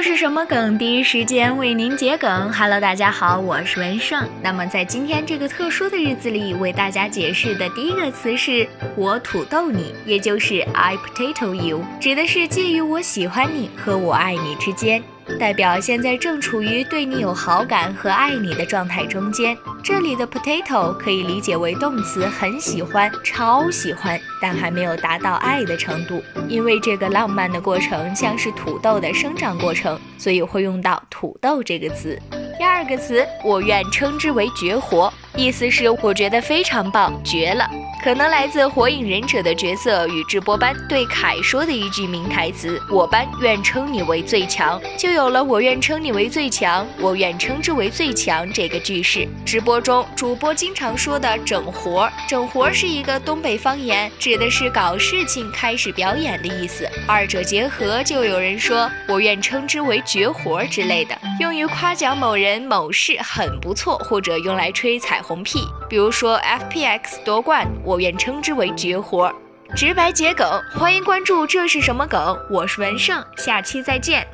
这是什么梗？第一时间为您解梗。Hello，大家好，我是文胜。那么在今天这个特殊的日子里，为大家解释的第一个词是“我土豆你”，也就是 I potato you，指的是介于我喜欢你和我爱你之间。代表现在正处于对你有好感和爱你的状态中间。这里的 potato 可以理解为动词，很喜欢，超喜欢，但还没有达到爱的程度。因为这个浪漫的过程像是土豆的生长过程，所以会用到土豆这个词。第二个词，我愿称之为绝活，意思是我觉得非常棒，绝了。可能来自《火影忍者》的角色宇智波斑对凯说的一句名台词：“我班愿称你为最强”，就有了“我愿称你为最强，我愿称之为最强”这个句式。直播中主播经常说的“整活儿”，整活儿是一个东北方言，指的是搞事情、开始表演的意思。二者结合，就有人说“我愿称之为绝活儿”之类的，用于夸奖某人某事很不错，或者用来吹彩虹屁。比如说 FPX 夺冠。我愿称之为绝活，直白桔梗，欢迎关注。这是什么梗？我是文胜，下期再见。